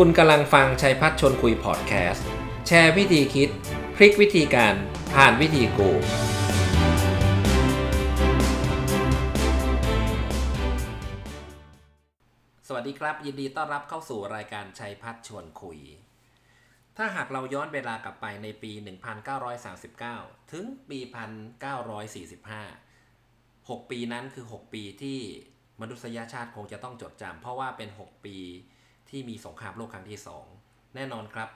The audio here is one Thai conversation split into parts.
คุณกำลังฟังชัยพัฒชนคุยพอดแคสต์ แชร์วิธีคิด พลิกวิธีการผ่านวิธีกู สวัสดีครับ ยินดีต้อนรับเข้าสู่รายการชัยพัฒชวนคุย ถ้าหากเราย้อนเวลากลับไปในปี 1939 ถึงปี 1945 6 ปีนั้นคือ 6 ปีที่มนุษยชาติคงจะต้องจดจำเพราะว่าเป็น 6 ปี ที่มีสงครามโลกครั้งที่ 2 แน่นอนครับ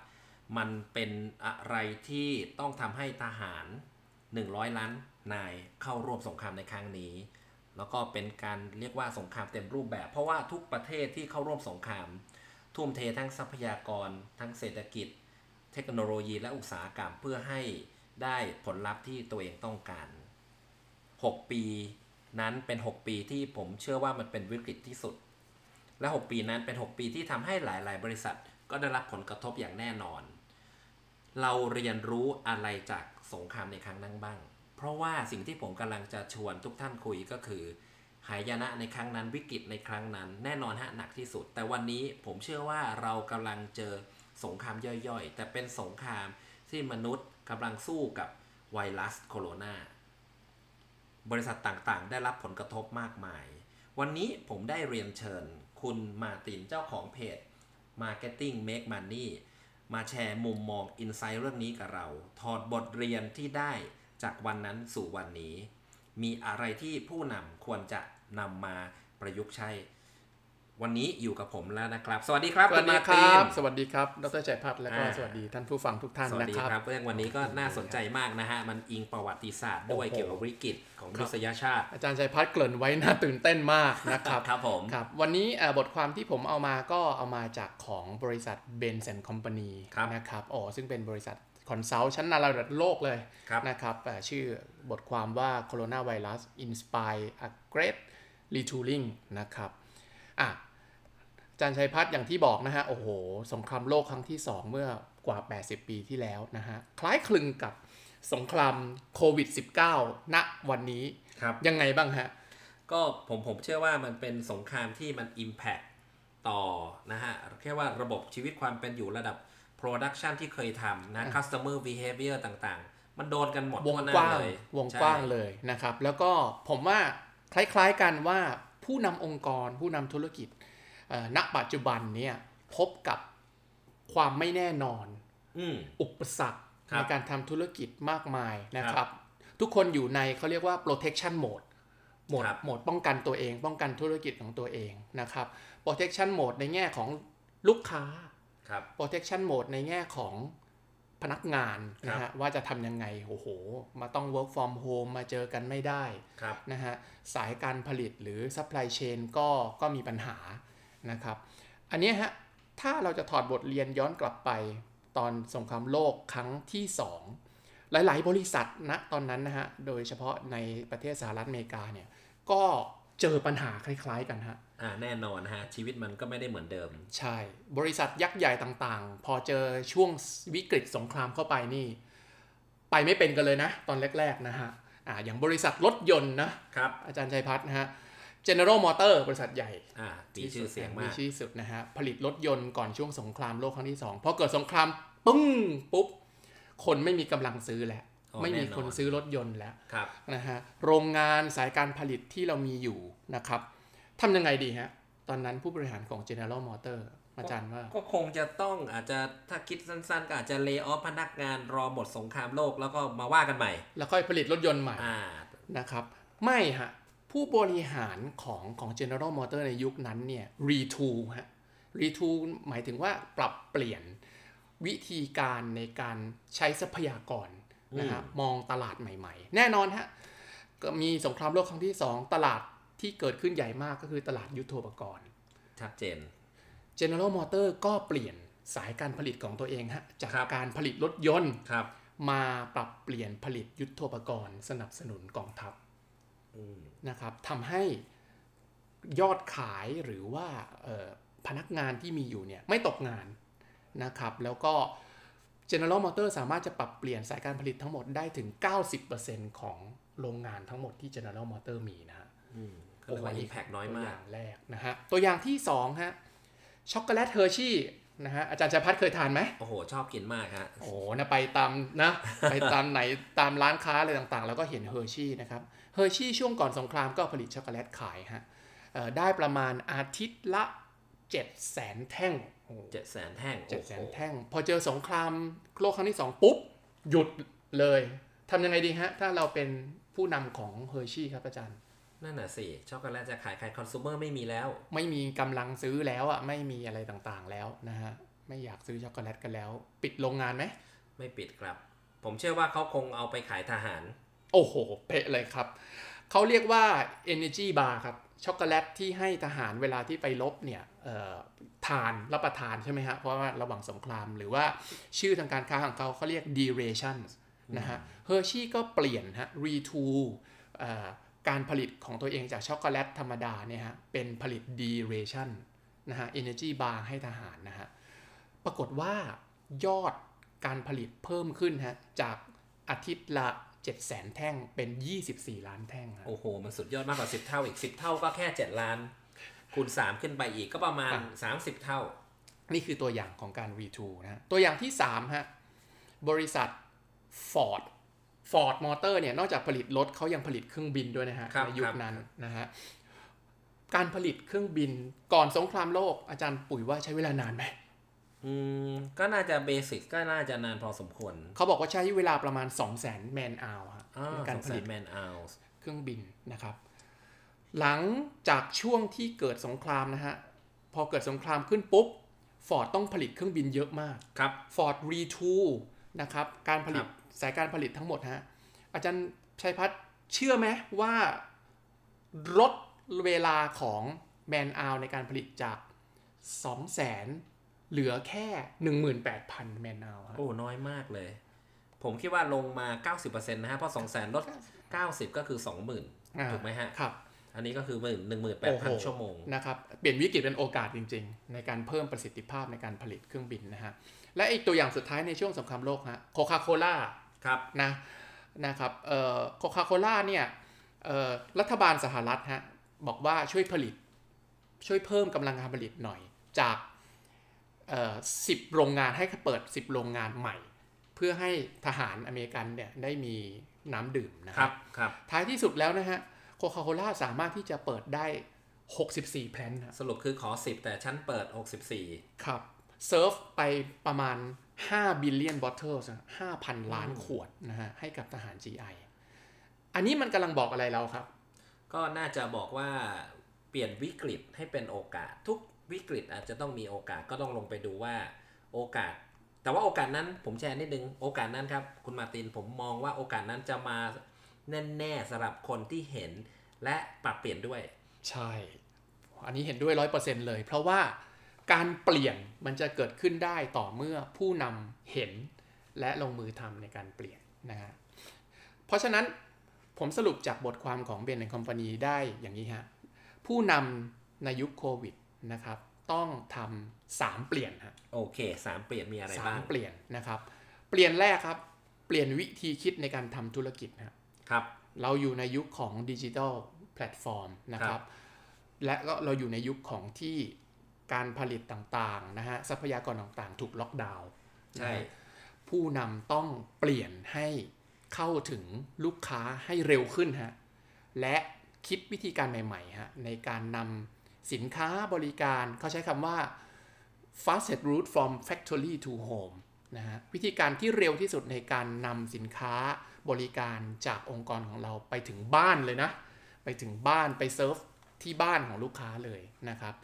มันเป็นอะไรที่ต้องทำให้ทหาร 100 ล้านนายเข้าร่วมสงครามในครั้งนี้ แล้วก็เป็นการเรียกว่าสงครามเต็มรูปแบบ เพราะว่าทุกประเทศที่เข้าร่วมสงคราม ทุ่มเททั้งทรัพยากร ทั้งเศรษฐกิจ เทคโนโลยีและอุตสาหกรรมเพื่อให้ได้ผลลัพธ์ที่ตัวเองต้องการ 6 ปีนั้นเป็น 6 ปีที่ผมเชื่อว่ามันเป็นวิกฤตที่สุด และ 6 ปีนั้นเป็น 6 ปีที่ทำให้หลาย ๆ บริษัทก็ได้รับผลกระทบอย่างแน่นอน เราเรียนรู้อะไรจากสงครามในครั้งนั้นบ้าง เพราะว่าสิ่งที่ผมกำลังจะชวนทุกท่านคุยก็คือ หายนะในครั้งนั้นวิกฤตในครั้งนั้น แน่นอนฮะหนักที่สุด แต่วันนี้ผมเชื่อว่าเรากำลังเจอสงครามย่อยๆ แต่เป็นสงครามที่มนุษย์กำลังสู้กับไวรัสโคโรนาบริษัทต่างๆ ได้รับผลกระทบมากมาย วันนี้ผมได้เรียนเชิญ คุณมาตินเจ้าของเพจ Marketing Make Money มาแชร์มุมมองอินไซต์เรื่องนี้กับเรา ถอดบทเรียนที่ได้จากวันนั้นสู่วันนี้ มีอะไรที่ผู้นำควรจะนำมาประยุกต์ใช้ วันนี้อยู่กับผมแล้วนะครับ สวัสดีครับสวัสดีณคมาติรับนสวัสดีครับ ดรชัยพัชร์และก็อ่าสวัสดีท่านผู้ฟังทุกท่านสวัสนะดีครับครับเรื่องวันนี้ก็น่าสนใจมากนะฮะ มันอิงประวัติศาสตร์ด้วยโอ้โหเกี่ยวกับวิกฤตของมนุษยชาติ อาจารย์ชัยพัชร์เกริ่นไว้น่าตื่นเต้นมากนะครับ ครับผม ครับ วันนี้เอ่อบทความที่ผมเอามาก็เอามาจากของบริษัท Bain & Company ครับนะครับ อ๋อ ซึ่งเป็นบริษัท consult ชั้นนำระดับโลกเลยครับนะครับเอ่อชื่อบทความว่า Coronavirus Inspire a Great Retooling นะครับ อะอา จารย์ชัยพัฒน์อย่างที่บอกนะฮะ โอ้โห สงครามโลกครั้งที่ 2 เมื่อกว่า 80 ปีที่แล้วนะฮะ คล้ายคลึงกับสงครามโควิด -19 ณวันนี้ครับยังไงบ้างฮะ ก็ผมผมเชื่อว่ามันเป็นสงครามที่มัน Impact ต่อนะฮะ แค่ว่าระบบชีวิตความเป็นอยู่ระดับ Production ที่เคยทำนะ Customer Behavior ต่างๆ มันโดนกันหมดวงทั่หน้กว้างเลยวงกว้างใช่เลยนะครับ แล้วก็ผมว่าคล้ายๆกันว่าผู้นำองค์กรผู้นำธุรกิจเอ่อ ณปัจจุบันเนี่ยพบกับความไม่แน่นอนอืมอุปสรรคครับในการทำธุรกิจมากมายนะคครัรับบทุกคนอยู่ในเขาเรียกว่า protection mode โหมดครับโหมดป้องกันตัวเอง ป้องกันธุรกิจของตัวเองนะครับ protection mode ในแง่ของลูกค้าครับ protection mode ในแง่ของพนักงานนะครัฮะบว่าจะทำยังไงโอ้โห มาต้อง work from home มาเจอกันไม่ได้ครับนะฮะสายการผลิตหรือ supply chain ก็ก็มีปัญหา นะครับ อันเนี้ยฮะ ถ้าเราจะถอดบทเรียนย้อนกลับไปตอนสงครามโลกครั้งที่ 2 หลาย ๆ บริษัทณตอนนั้นนะฮะ โดยเฉพาะในประเทศสหรัฐอเมริกาเนี่ย ก็เจอปัญหาคล้ายๆ กันฮะอ่าแน่นอนฮะ ชีวิตมันก็ไม่ได้เหมือนเดิม ใช่ บริษัทยักษ์ใหญ่ต่างๆ พอเจอช่วงวิกฤตสงครามเข้าไปนี่ ไปไม่เป็นกันเลยนะ ตอนแรก ๆ นะฮะอ่าอย่างบริษัทรถยนต์นะครับอาจารย์ชัยพัฒน์นะฮะ General Motor บริษัทใหญ่อ่ามีชื่อเสียงมีมากชื่อสุดนะฮะ ผลิตรถยนต์ก่อนช่วงสงครามโลกครั้งที่ 2 พอเกิดสงครามปึ้ง ปุ๊บ คนไม่มีกำลังซื้อแล้วอ๋อไม่มีแน่นอนคนซื้อรถยนต์แล้วครับนะฮะโรงงานสายการผลิตที่เรามีอยู่นะครับทำยังไงดีฮะ ตอนนั้นผู้บริหารของ General Motor อาจารย์ว่าก็คงจะต้องอาจจะถ้าคิดสั้นๆ ก็อาจจะเล y off พนักงานรอหมดสงครามโลกแล้วก็มาว่ากันใหม่ แล้วค่อยผลิตรถยนต์ใหม่อ่านะครับ ไม่ฮะ ผู้บริหารของของ General Motor ในยุคนั้นเนี่ย retool ฮะ retool หมายถึงว่าปรับเปลี่ยนวิธีการในการใช้ทรัพยากรนะฮะมองตลาดใหม่ๆ แน่นอนฮะก็มีสงครามโลกครั้งที่ 2 ตลาดที่เกิดขึ้นใหญ่มากก็คือตลาดยุทโธปกรณ์ชัดเจน General Motor ก็เปลี่ยนสายการผลิตของตัวเองฮะจากครับการผลิตรถยนต์ครับมาปรับเปลี่ยนผลิตยุทโธปกรณ์ สนับสนุนกองทัพอืม นะครับทำให้ยอดขายหรือว่าเอ่อพนักงานที่มีอยู่เนี่ยไม่ตกงานนะครับ แล้วก็ General Motor สามารถจะปรับเปลี่ยนสายการผลิตทั้งหมดได้ถึง 90%ของโรงงานทั้งหมดที่ General Motor มีนะฮะอืมก็เลยว่า impact น้อยตัวมาอกย่างแรกนะฮะตัวอย่างที่2ฮะช็อกโกแลตเฮอร์ชี่นะฮะอาจารย์ชัยพัชร์เคยทานไหมโอ้โห ชอบกินมากฮะโอ้นะไปตามนะ ไปตามไหนตามร้านค้าอะไรต่างๆ แล้วก็เห็นเฮอร์ชี่นะครับ เฮอร์ชี่ช่วงก่อนสงครามก็ผลิตช็อกโกแลตขายฮะเอ่อได้ประมาณอาทิตย์ละ 7 0 0 0 0 0แท่งโอ้เจ็ดแสนแท่งเจ็ดแสนโอ้โหแท่ง พอเจอสงครามโลกครั้งที่ 2 ปุ๊บ หยุดเลยทำยังไงดีฮะ ถ้าเราเป็นผู้นำของเฮอร์ชี่ครับอาจารย์นั่นน่ะสิ ช็อกโกแลตจะขายใครคอน sumer ไม่มีแล้ว ไม่มีกำลังซื้อแล้วอะไม่มีอะไรต่างๆแล้วนะฮะ ไม่อยากซื้อช็อกโกแลตกันแล้ว ปิดโรงงานไหม ไม่ปิดครับ ผมเชื่อว่าเขาคงเอาไปขายทหาร โอ้โห เป๊ะเลยครับ เขาเรียกว่า energy bar ครับ ช็อกโกแลตที่ให้ทหารเวลาที่ไปรบเนี่ยทานรับประทานใช่ไหมฮะ เพราะว่าระหว่างสงครามหรือว่าชื่อทางการค้าของเขาเขาเรียก duration นะฮะเฮอร์ชี่ก็เปลี่ยนฮะ retool การผลิตของตัวเองจากช็อกโกแลตธรรมดาเนี่ยฮะเป็นผลิต duration นะฮะ energy bar ให้ทหารนะฮะ ปรากฏว่ายอดการผลิตเพิ่มขึ้นฮะจากอาทิตย์ละ 7 0 0 0 0 0แท่งเป็น 24 ล้านแท่งฮะโอ้โห มันสุดยอดมากกว่า 10 เท่าอีก 10 เท่าก็แค่ 7 ล้าน คูณ 3 ขึ้นไปอีกก็ประมาณ 30 เท่า นี่คือตัวอย่างของการ retool นะฮะตัวอย่างที่3ฮะบริษัท Ford Ford Motor เนี่ยนอกจากผลิตรถเขายังผลิตเครื่องบินด้วยนะฮะครับในยุครัคบนั้นนะฮะการผลิตเครื่องบินก่อนสงครามโลกอาจารย์ปุ๋ยว่าใช้เวลานานไหม อืมก็น่าจะ basic ก็น่าจะนานพอสมควร เขาบอกว่าใช้เวลาประมาณ 2 0 0 0 0 0 man hour ฮะอ่าในการผลิต man hourเครื่องบินนะครับ หลังจากช่วงที่เกิดสงครามนะฮะ พอเกิดสงครามขึ้นปุ๊บฟอร์ดต้องผลิตเครื่องบินเยอะมากครับฟอร์ด retool นะครับ การผลิตครับสายการผลิตทั้งหมดฮะ อาจารย์ชัยพัชร์เชื่อไหมว่าลดเวลาของแมนอ r ในการผลิตจาก 2 0 0แสน เหลือแค่ 18,000 man hour โอ้ น้อยมากเลย ผมคิดว่าลงมา 90%นะฮะ เพราะ2 0 0 0 0 0ลด 90 ก็คือ 20,000 ถูกไหมฮะ ครับ อันนี้ก็คือ1โอ้โห18,000 ชั่วโมง นะครับ เปลี่ยนวิกฤตเป็นโอกาสจริง ๆ ในการเพิ่มประสิทธิภาพในการผลิตเครื่องบินนะฮะ และอีกตัวอย่างสุดท้ายในช่วงสงครามโลกฮะโคคาโคล่าครับนะนะครับเอ่อโคคาโคล่าเนี่ยเอ่อรัฐบาลสหรัฐฮะบอกว่าช่วยผลิต ช่วยเพิ่มกำลังการผลิตหน่อยจากเอ่อ สิบโรงงานให้เปิด 10 โรงงานใหม่ เพื่อให้ทหารอเมริกันเนี่ยได้มีน้ำดื่มนะคครัรับบครับท้ายที่สุดแล้วนะฮะโคคาโคล่าสามารถที่จะเปิดได้ 64 plant ฮะสรุปคือขอ 10 แต่ชั้นเปิด 64 ครับเซิร์ฟไปประมาณ 5 billion bottle 5,000ล้านขวดนะฮะให้กับทหาร GI อันนี้มันกำลังบอกอะไรเราครับ ก็น่าจะบอกว่าเปลี่ยนวิกฤตให้เป็นโอกาสทุก วิกฤตอาจจะต้องมีโอกาสก็ต้องลงไปดูว่าโอกาส แต่ว่าโอกาสนั้นผมแชร์นิดนึงโอกาสนั้นครับ คุณมาตินผมมองว่าโอกาสนั้นจะมาแน่ๆสำหรับคนที่เห็นและปรับเปลี่ยนด้วย ใช่ อันนี้เห็นด้วยร้อยเปอร์เซ็นเลย เพราะว่าการเปลี่ยนมันจะเกิดขึ้นได้ต่อเมื่อผู้นำเห็นและลงมือทำในการเปลี่ยนนะฮะเพราะฉะนั้นผมสรุปจากบทความของ Bain and Company ได้อย่างนี้ฮะผู้นำในยุคโควิด นะครับต้องทำสามเปลี่ยนฮะโอเคสามเปลี่ยนมีอะไรสาบ้ามงเปลี่ยนนะครับเปลี่ยนแรกครับเปลี่ยนวิธีคิดในการทำธุรกิจนะครับครับเราอยู่ในยุคของดิจิทัลแพลตฟอร์มนะคครัรับบและก็เราอยู่ในยุคของที่การผลิตต่างๆนะฮะทรัพยากรต่างๆ ถูกล็อกดาวน์ใช่นะฮะผู้นำต้องเปลี่ยนให้เข้าถึงลูกค้าให้เร็วขึ้นฮะและคิดวิธีการใหม่ๆฮะในการนำ สินค้าบริการเขาใช้คำว่า fastest route from factory to home นะฮะวิธีการที่เร็วที่สุดในการนำสินค้าบริการจากองค์กรของเราไปถึงบ้านเลยนะ ไปถึงบ้านไปเซิร์ฟที่บ้านของลูกค้าเลยนะครับ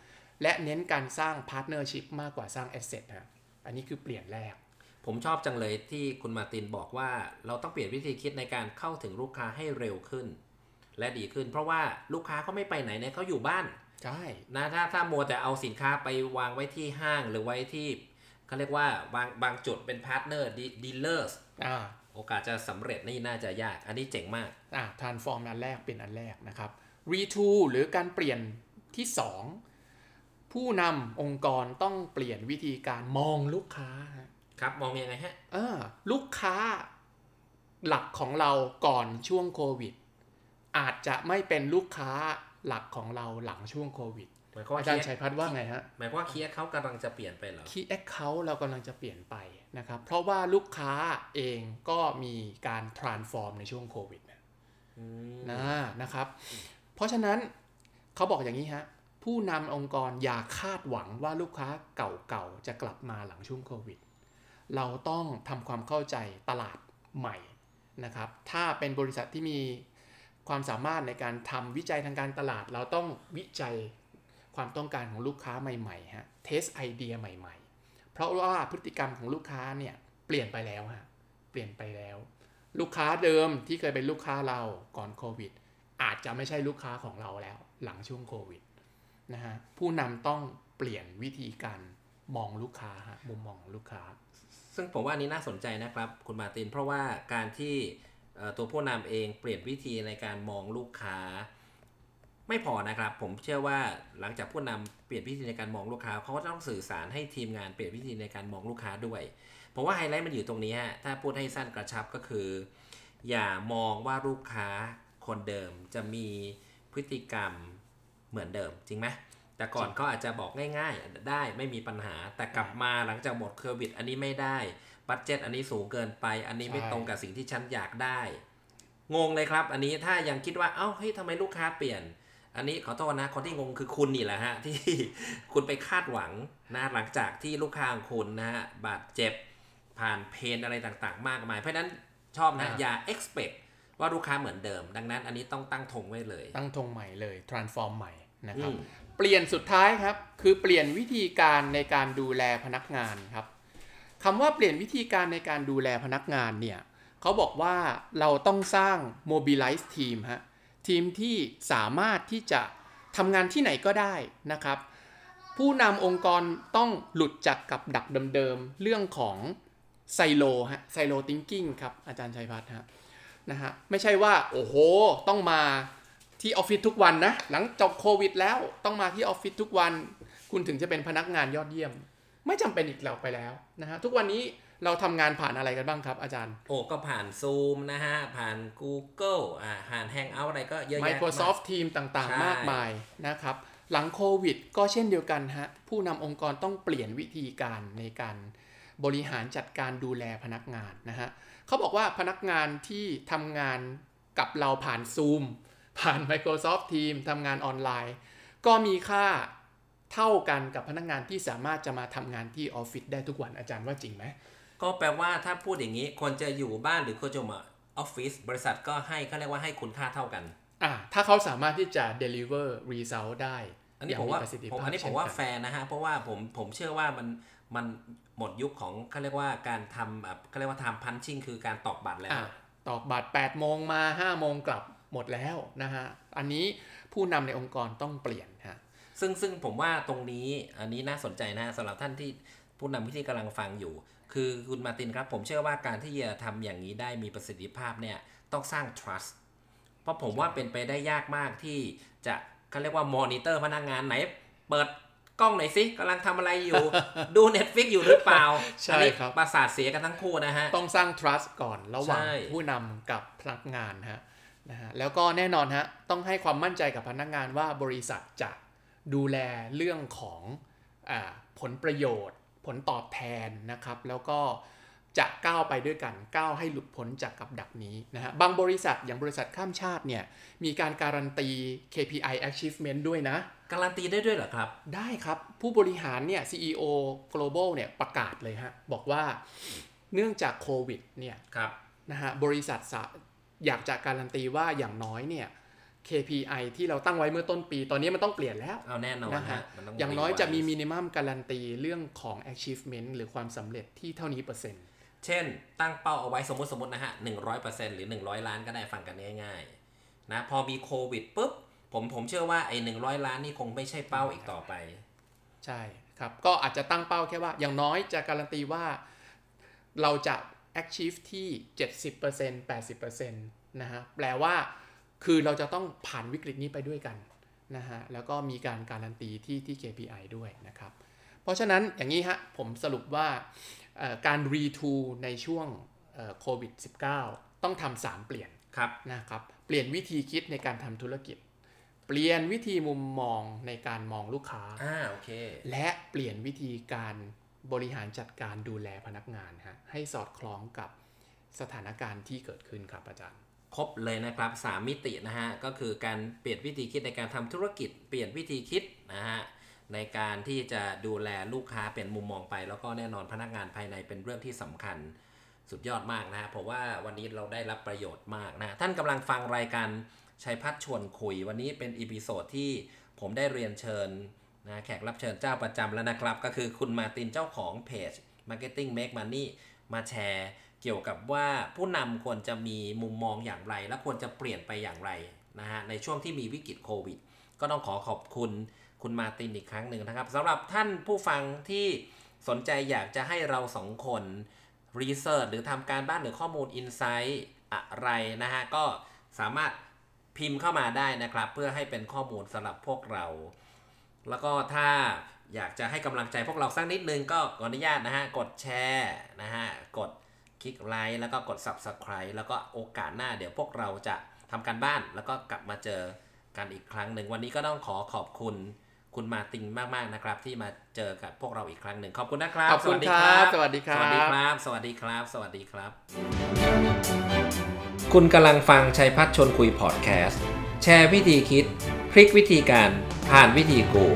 และเน้นการสร้าง partnership มากกว่าสร้าง asset ฮะอันนี้คือเปลี่ยนแรก ผมชอบจังเลยที่คุณมาตินบอกว่าเราต้องเปลี่ยนวิธีคิดในการเข้าถึงลูกค้าให้เร็วขึ้น และดีขึ้น เพราะว่าลูกค้าเขาไม่ไปไหนเนี่ยเขาอยู่บ้าน ใช่นะถ้าถ้ามัวแต่เอาสินค้าไปวางไว้ที่ห้างหรือไว้ที่เขาเรียกว่าบางบางจุดเป็น partner dealer อ่าโอกาสจะสำเร็จนี่น่าจะยาก อันนี้เจ๋งมากอ่า transform อันแรกเป็นอันแรกนะครับ retool หรือการเปลี่ยนที่ 2 ผู้นำองค์กรต้องเปลี่ยนวิธีการมองลูกค้าฮะครับมองยังไงฮะเออลูกค้าหลักของเราก่อนช่วงโควิด อาจจะไม่เป็นลูกค้า หลักของเราหลังช่วงโควิดหมายความว่าอาจารย์คีชัยพัฒน์ว่าไงฮะหมายความว่าคีย์เขากำลังจะเปลี่ยนไปเหรอ Key Account เรากำลังจะเปลี่ยนไปนะครับ เพราะว่าลูกค้าเองก็มีการ transform ในช่วงโควิดนะอืมนะนะครับ เพราะฉะนั้นเขาบอกอย่างนี้ฮะผู้นำองค์กรอย่าคาดหวังว่าลูกค้าเก่าๆจะกลับมาหลังช่วงโควิด เราต้องทำความเข้าใจตลาดใหม่นะครับ ถ้าเป็นบริษัทที่มี ความสามารถในการทำวิจัยทางการตลาด เราต้องวิจัยความต้องการของลูกค้าใหม่ๆฮะเทสไอเดียใหม่ๆ เพราะว่าพฤติกรรมของลูกค้าเนี่ยเปลี่ยนไปแล้วฮะเปลี่ยนไปแล้ว ลูกค้าเดิมที่เคยเป็นลูกค้าเราก่อนโควิดอาจจะไม่ใช่ลูกค้าของเราแล้ว หลังช่วงโควิดนะฮะผู้นำต้องเปลี่ยนวิธีการมองลูกค้าฮะมุมมองลูกค้า ซึ่งผมว่านี้น่าสนใจนะครับ คุณมาตินเพราะว่าการที่ ตัวผู้นำเองเปลี่ยนวิธีในการมองลูกค้า ไม่พอนะครับ ผมเชื่อว่าหลังจากผู้นำเปลี่ยนวิธีในการมองลูกค้าเขาก็ต้องสื่อสารให้ทีมงานเปลี่ยนวิธีในการมองลูกค้าด้วยผมว่าไฮไลท์มันอยู่ตรงนี้ฮะถ้าพูดให้สั้นกระชับก็คือ อย่ามองว่าลูกค้าคนเดิมจะมีพฤติกรรมเหมือนเดิมจริงไหมแต่ก่อนเขาอาจจะบอกง่าย ๆ ได้ไม่มีปัญหาแต่กลับมาหลังจากหมดโควิดอันนี้ไม่ได้ บัตเจ็ตอันนี้สูงเกินไป อันนี้ไม่ใช่ตรงกับสิ่งที่ฉันอยากได้ งงเลยครับ อันนี้ถ้ายังคิดว่า เอ้าเฮ้ยทำไมลูกค้าเปลี่ยน อันนี้ขอโทษนะคนที่งงคือคุณนี่แหละฮะ ที่คุณไปคาดหวังนะหลังจากที่ลูกค้าของคุณนะฮะบาดเจ็บผ่านเพนอะไรต่างๆ มากมาย เพราะฉะนั้นชอบนะอ่าอย่า expect ว่าลูกค้าเหมือนเดิม ดังนั้นอันนี้ต้องตั้งธงไว้เลย ตั้งธงใหม่เลย transform ใหม่นะครับอืมเปลี่ยนสุดท้ายครับ คือเปลี่ยนวิธีการในการดูแลพนักงานครับ คำว่าเปลี่ยนวิธีการในการดูแลพนักงานเนี่ยเขาบอกว่าเราต้องสร้าง mobilize team ฮะทีมที่สามารถที่จะทำงานที่ไหนก็ได้นะครับ ผู้นำองค์กรต้องหลุดจากกับดักเดิมๆ เรื่องของไซโลฮะ silo thinking ครับ อาจารย์ชัยพัชร์ฮะนะฮะไม่ใช่ว่า โอ้โห ต้องมาที่ออฟฟิศทุกวันนะ หลังจบโควิดแล้วต้องมาที่ออฟฟิศทุกวัน คุณถึงจะเป็นพนักงานยอดเยี่ยม ไม่จำเป็นอีกแล้วไปแล้วนะฮะทุกวันนี้เราทำงานผ่านอะไรกันบ้างครับอาจารย์ โอ้ก็ผ่าน Zoom นะฮะ ผ่าน Google อ่าผ่าน Hangout อะไรก็เยอะแยะมาก Microsoft Team ต่างใช่ๆมากมายนะครับหลังโควิดก็เช่นเดียวกันฮะผู้นำองค์กรต้องเปลี่ยนวิธีการในการบริหารจัดการดูแลพนักงานนะฮะเขาบอกว่าพนักงานที่ทำงานกับเราผ่าน Zoom ผ่าน Microsoft Team ทำงานออนไลน์ ก็มีค่า เท่ากันกับพนักงานที่สามารถจะมาทำงานที่ออฟฟิศได้ทุกวันอาจารย์ว่าจริงไหมก็แปลว่าถ้าพูดอย่างนี้ คนจะอยู่บ้านหรือคนจะมาออฟฟิศบริษัทก็ให้เขาเรียกว่าให้คุณค่าเท่ากันอะถ้าเขาสามารถที่จะ deliver result ได้อันนี้ย่างผมว่าประสิทธิผมภาพอันนี้ผมเช่ว่ากัแฟร์นะฮะเพราะว่าผมผมเชื่อว่ามันมันหมดยุคของเขาเรียกว่าการทำแบบเขาเรียกว่าทำพันชิ่งคือการตอกบัตรแล้วอะตอกบัตร8โมงมา5โมงกลับหมดแล้วนะฮะอันนี้ผู้นำในองค์กรต้องเปลี่ยนฮะ ซึ่งซึ่งผมว่าตรงนี้อันนี้น่าสนใจนะสำหรับท่านที่ผู้นำที่กำลังฟังอยู่ คือคุณมาร์ตินครับ ผมเชื่อว่าการที่จะทำอย่างนี้ได้มีประสิทธิภาพเนี่ยต้องสร้าง trust เพราะผมว่าเป็นไปได้ยากมากที่จะเขาเรียกว่ามอนิเตอร์พนักงานไหน เปิดกล้องหน่อยสิกำลังทำอะไรอยู่ ดู Netflix อยู่หรือเปล่า ใช่อันนี้ครับประสาทเสียกันทั้งคู่นะฮะ ต้องสร้าง trust ก่อนระหว่างใช่ผู้นำกับพนักงานฮะนะฮะแล้วก็แน่นอนฮะต้องให้ความมั่นใจกับพนักงานว่าบริษัทจะ ดูแลเรื่องของอาผลประโยชน์ ผลตอบแทนนะครับ แล้วก็จะก้าวไปด้วยกันก้าวให้หลุดพ้นจากกับดักนี้นะฮะบางบริษัทอย่างบริษัทข้ามชาติเนี่ยมีการการันตี KPI achievement ด้วยนะ การันตีได้ด้วยเหรอครับ ได้ครับ ผู้บริหารเนี่ย CEO global เนี่ยประกาศเลยฮะ บอกว่าเนื่องจากโควิดเนี่ยครับนะฮะบริษัทสะอยากจะการันตีว่าอย่างน้อยเนี่ย KPI ที่เราตั้งไว้เมื่อต้นปี ตอนนี้มันต้องเปลี่ยนแล้วเอาแน่นอนนะฮะฮะมันต้องอย่างน้อยจะมี revise มินิมัมการันตีเรื่องของ achievement หรือความสำเร็จที่เท่านี้เปอร์เซ็นต์ เช่น ตั้งเป้าเอาไว้สมมติสมมตินะฮะหนึ่งร้อยเปอร์เซ็นต์หรือหนึ่งร้อยล้านก็ได้ฟังกันง่ายๆนะพอมีโควิดปุ๊บผมผมเชื่อว่าไอ้หนึ่งร้อยล้านนี่คงไม่ใช่เป้าอีกต่อไป ใช่ครับ ก็อาจจะตั้งเป้าแค่ว่า อย่างน้อยจะการันตีว่าเราจะ achieve ที่ 70% 80%นะฮะแปลว่า คือเราจะต้องผ่านวิกฤตนี้ไปด้วยกันนะฮะแล้วก็มีการการันตีที่ที่ KPI ด้วยนะครับ เพราะฉะนั้นอย่างนี้ฮะผมสรุปว่าเอ่อการ retool ในช่วงโควิด -19 ต้องทำสามเปลี่ยนครับนะครับเปลี่ยนวิธีคิดในการทำธุรกิจ เปลี่ยนวิธีมุมมองในการมองลูกค้าอ่าโอเคและเปลี่ยนวิธีการบริหารจัดการดูแลพนักงานฮะให้สอดคล้องกับสถานการณ์ที่เกิดขึ้นครับอาจารย์ ครบเลยนะครับ 3 มิตินะฮะ ก็คือการเปลี่ยนวิธีคิดในการทำธุรกิจ เปลี่ยนวิธีคิดนะฮะในการที่จะดูแลลูกค้าเป็นมุมมองไป แล้วก็แน่นอนพนักงานภายในเป็นเรื่องที่สำคัญสุดยอดมากนะฮะผมว่าวันนี้เราได้รับประโยชน์มากนะท่านกำลังฟังรายการชัยพัชร์ชวนคุย วันนี้เป็น episode ที่ผมได้เรียนเชิญนะแขกรับเชิญเจ้าประจำแล้วนะครับ ก็คือคุณมาตินเจ้าของเพจ Marketing Make Money มาแชร์ เกี่ยวกับว่าผู้นำควรจะมีมุมมองอย่างไร และควรจะเปลี่ยนไปอย่างไรนะฮะในช่วงที่มีวิกฤตโควิด ก็ต้องขอขอบคุณคุณมาตินอีกครั้งหนึ่งนะครับสำหรับท่านผู้ฟังที่สนใจอยากจะให้เราสองคน research หรือทำการบ้านหรือข้อมูล insightอะไรนะฮะก็สามารถพิมพ์เข้ามาได้นะครับ เพื่อให้เป็นข้อมูลสำหรับพวกเรา แล้วก็ถ้าอยากจะให้กำลังใจพวกเราสักนิดนึงก็ขออนุญาตนะฮะกดแชร์นะฮะกด คลิกไลค์แล้วก็กด Subscribe แล้วก็โอกาสหน้าเดี๋ยวพวกเราจะทำการบ้าน แล้วก็กลับมาเจอกันอีกครั้งหนึ่ง วันนี้ก็ต้องขอขอบคุณคุณมาติงมากๆนะครับ ที่มาเจอกับพวกเราอีกครั้งหนึ่งขอบคุณนะครับ ขอบคุณครับ สวัสดีคสรับวัสดีครับ สวัสดีครับ สวัสดีครับ คุณกำลังฟังชัยพัฒน์ชวนคุยพอดแคสต์ แชร์วิธีคิด พลิกวิธีการผ่านวิธีกู